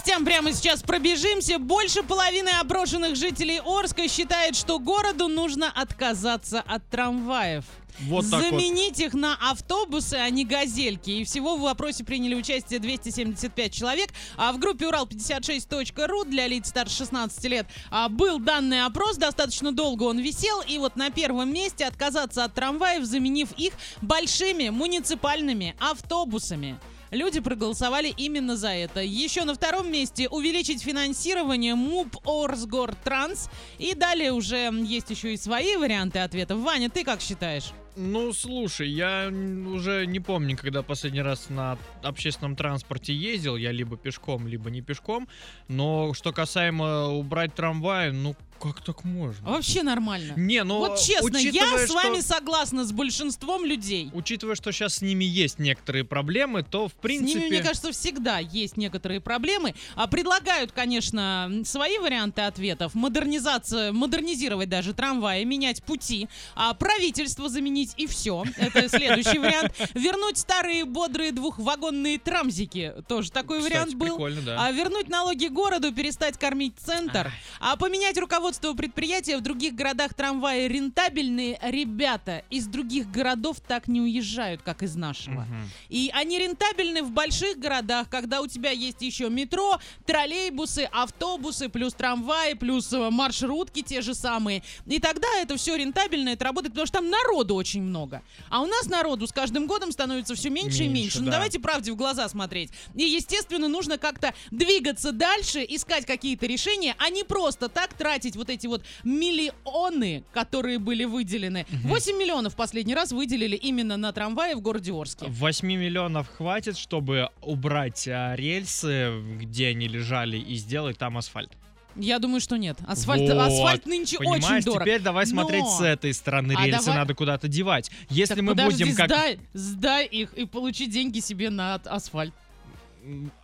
Новостям прямо сейчас пробежимся. Больше половины опрошенных жителей Орска считает, что городу нужно отказаться от трамваев. Вот так вот. Заменить их на автобусы, а не газельки. И всего в вопросе приняли участие 275 человек. А в группе Урал56.ру для лиц старше 16 лет а, был данный опрос. Достаточно долго он висел. И вот на первом месте отказаться от трамваев, заменив их большими муниципальными автобусами. Люди проголосовали именно за это. Еще на втором месте увеличить финансирование МУП Орсгортранс. И далее уже есть еще и свои варианты ответов. Ваня, ты как считаешь? Ну, слушай, я уже не помню, когда последний раз на общественном транспорте ездил, я либо пешком, либо не пешком, но что касаемо убрать трамваи, ну, как так можно? Вообще нормально. Не, ну, вот честно, я с вами что- согласна с большинством людей. Учитывая, что сейчас с ними есть некоторые проблемы, то, в С принципе... ними, мне кажется, всегда есть некоторые проблемы. А предлагают, конечно, свои варианты ответов. Модернизация, модернизировать даже трамваи, менять пути, а правительство заменить и все. Это следующий вариант. Вернуть старые бодрые двухвагонные трамзики. Тоже такой Кстати, вариант был. да. А вернуть налоги городу, перестать кормить центр. А поменять руководство предприятия в других городах трамваи рентабельные ребята из других городов так не уезжают, как из нашего. Мгм. И они рентабельны в больших городах, когда у тебя есть еще метро, троллейбусы, автобусы, плюс трамваи, плюс э, маршрутки те же самые. И тогда это все рентабельно, это работает, потому что там народу очень много. А у нас народу с каждым годом становится все меньше, и Меньше, меньше. Ну да. давайте правде в глаза смотреть. И, естественно, нужно как-то двигаться дальше, искать какие-то решения, а не просто так тратить вот эти вот миллионы, которые были выделены. 8 миллионов последний раз выделили именно на трамваи в городе Орске. 8 миллионов хватит, чтобы убрать а, рельсы, где они лежали, и сделать там асфальт. Я думаю, что нет. Асфальт, Вот, асфальт нынче Понимаешь, очень дорог. теперь давай Но- смотреть с этой стороны. А Рельсы давай- надо куда-то девать. Если Так мы подожди, будем как... сдай, сдай их и получи деньги себе на асфальт.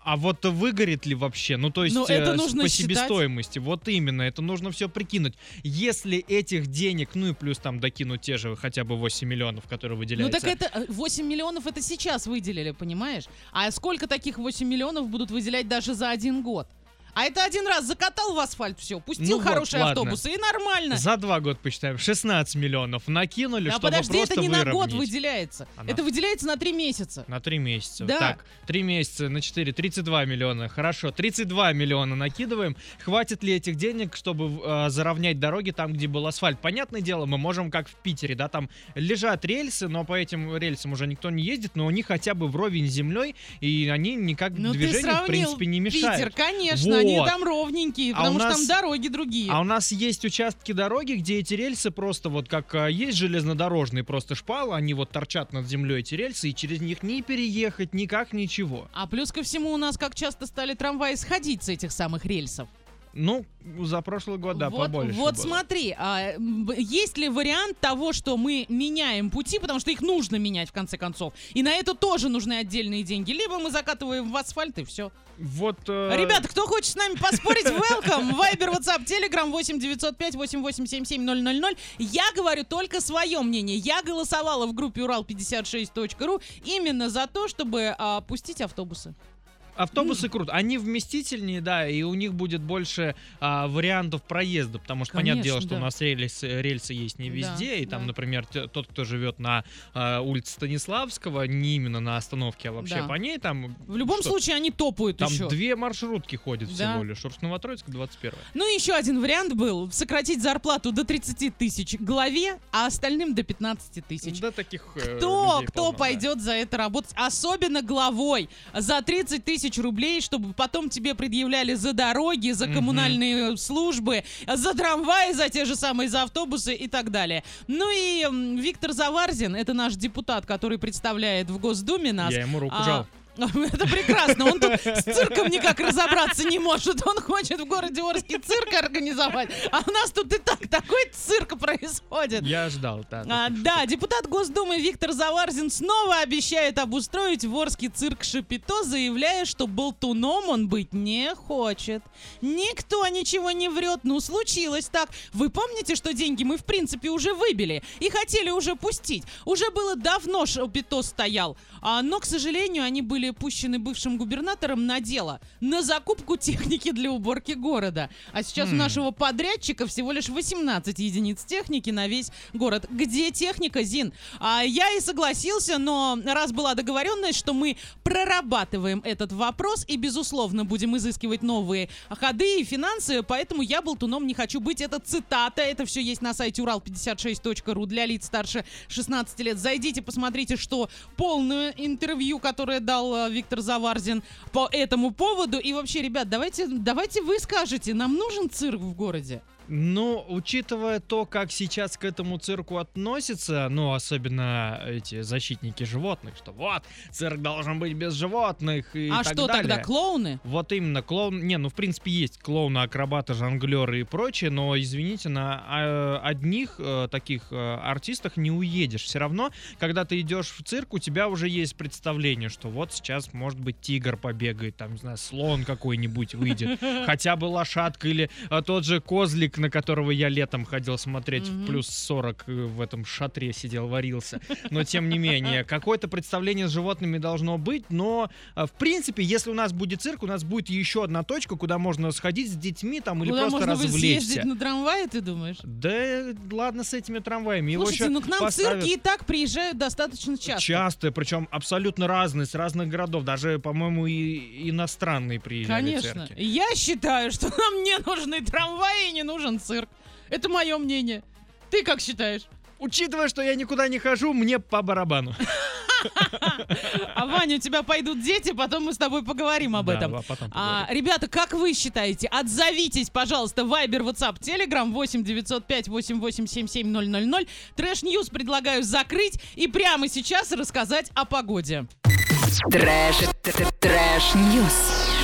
А вот выгорит ли вообще? Ну, то есть Ну, э, это с- нужно по считать. себестоимости. Вот именно, это нужно все прикинуть. Если этих денег, ну и плюс там докинуть те же хотя бы 8 миллионов, которые Ну выделяются. так это э, 8 миллионов это сейчас выделили, понимаешь? А сколько таких 8 миллионов будут выделять даже за один год? А это один раз закатал в асфальт, все, пустил Ну вот, хорошие ладно. автобусы и нормально. За два года посчитаем. 16 миллионов накинули, а чтобы подожди, просто это не на год выровнять. выделяется. А на- Это выделяется на 3 месяца. На 3 месяца. Да. Так, 3 месяца на 4, 32 миллиона. Хорошо, 32 миллиона накидываем. Хватит ли этих денег, чтобы э, заровнять дороги там, где был асфальт? Понятное дело, мы можем, как в Питере, да, там лежат рельсы, но по этим рельсам уже никто не ездит, но они хотя бы вровень с землей, и они никак Ну движению, в принципе, не мешают. Питер, конечно, они там ровненькие, А потому у что нас- там дороги другие. А у нас есть участки дороги, где эти рельсы просто вот как а, есть железнодорожные просто шпалы, они вот торчат над землей эти рельсы, и через них не переехать, никак ничего. А плюс ко всему у нас как часто стали трамваи сходить с этих самых рельсов. Ну, за прошлый год, да, вот, побольше Вот было. смотри, а, есть ли вариант того, что мы меняем пути, потому что их нужно менять в конце концов, и на это тоже нужны отдельные деньги, либо мы закатываем в асфальт и все. Вот... э, Ребята, кто хочет с нами поспорить, welcome! Вайбер, WhatsApp, Telegram 8 905 8877 000. Я говорю только свое мнение. Я голосовала в группе Урал56.ру именно за то, чтобы а, пустить автобусы. Автобусы круто. Они вместительнее, да, и у них будет больше а, вариантов проезда, потому что, понятное дело, Конечно, что да. у нас рельсы, рельсы есть не Да, везде, и там, да. например, тот, кто живет на а, улице Станиславского, не именно на остановке, а вообще Да. по ней, там... В любом что, случае они топают Там еще. две маршрутки ходят Да. всего лишь. Урс-Новотроицк, 21 Ну, еще один вариант был сократить зарплату до 30 тысяч главе, а остальным до 15 тысяч. Да, таких э, Кто, кто полно, да. пойдет за это работать, особенно главой, за 30 тысяч рублей, чтобы потом тебе предъявляли за дороги, за коммунальные службы, за трамваи, за те же самые, за автобусы и так далее. Ну и Виктор Заварзин, это наш депутат, который представляет в Госдуме нас. Я ему руку а, жал. Это прекрасно. Он тут с цирком никак разобраться не может. Он хочет в городе Орске цирк организовать. А у нас тут и так такой цирк происходит. Я ждал, да. А, да, депутат Госдумы Виктор Заварзин снова обещает обустроить в Орске цирк Шапито, заявляя, что болтуном он быть не хочет. Никто ничего не врет. Ну, случилось так. Вы помните, что деньги мы, в принципе, уже выбили и хотели уже пустить? Уже было давно Шапито стоял. А, но, к сожалению, они были пущены бывшим губернатором на дело. На закупку техники для уборки города. А сейчас у Хм. нашего подрядчика всего лишь 18 единиц техники на весь город. Где техника, Зин? А, я и согласился, но раз была договоренность, что мы прорабатываем этот вопрос и, безусловно, будем изыскивать новые ходы и финансы, поэтому я болтуном не хочу быть. Это цитата, это все есть на сайте урал56.ру для лиц старше 16 лет. Зайдите, посмотрите, что полное интервью, которое дал э, Виктор Заварзин по этому поводу. И вообще, ребят, давайте, давайте вы скажете, нам нужен цирк в городе? Ну, учитывая то, как сейчас к этому цирку относятся, ну, особенно эти защитники животных, что вот, цирк должен быть без животных и а так что далее. тогда, клоуны? Вот именно, клоун... Не, ну, в принципе, есть клоуны, акробаты, жонглеры и прочее, но, извините, на э, одних э, таких э, артистах не уедешь. Все равно, когда ты идешь в цирк, у тебя уже есть представление, что вот сейчас, может быть, тигр побегает, там, не знаю, слон какой-нибудь выйдет, хотя бы лошадка или э, тот же козлик, на которого я летом ходил смотреть в плюс 40 э, в этом шатре сидел, варился. Но, тем не менее, какое-то представление с животными должно быть, но а, В принципе, если у нас будет цирк, у нас будет еще одна точка, куда можно сходить с детьми там или Куда просто можно вы съездить развлечься. на трамвае, ты думаешь? Да ладно с этими трамваями. Слушайте, ну к нам поставят цирки и так приезжают достаточно часто. часто, причем абсолютно разные, с разных городов. Даже, по-моему, и иностранные приезжали Конечно. цирки. Я считаю, что нам не нужны трамваи и не нужен цирк. Это мое мнение. Ты как считаешь? Учитывая, что я никуда не хожу, мне по барабану. А Ваня, у тебя пойдут дети, потом мы с тобой поговорим об Да, этом. а потом А, поговорим. ребята, как вы считаете? Отзовитесь, пожалуйста, Viber, WhatsApp, Telegram 8 905 8877 000. Trash News предлагаю закрыть и прямо сейчас рассказать о погоде. Trash, trash news.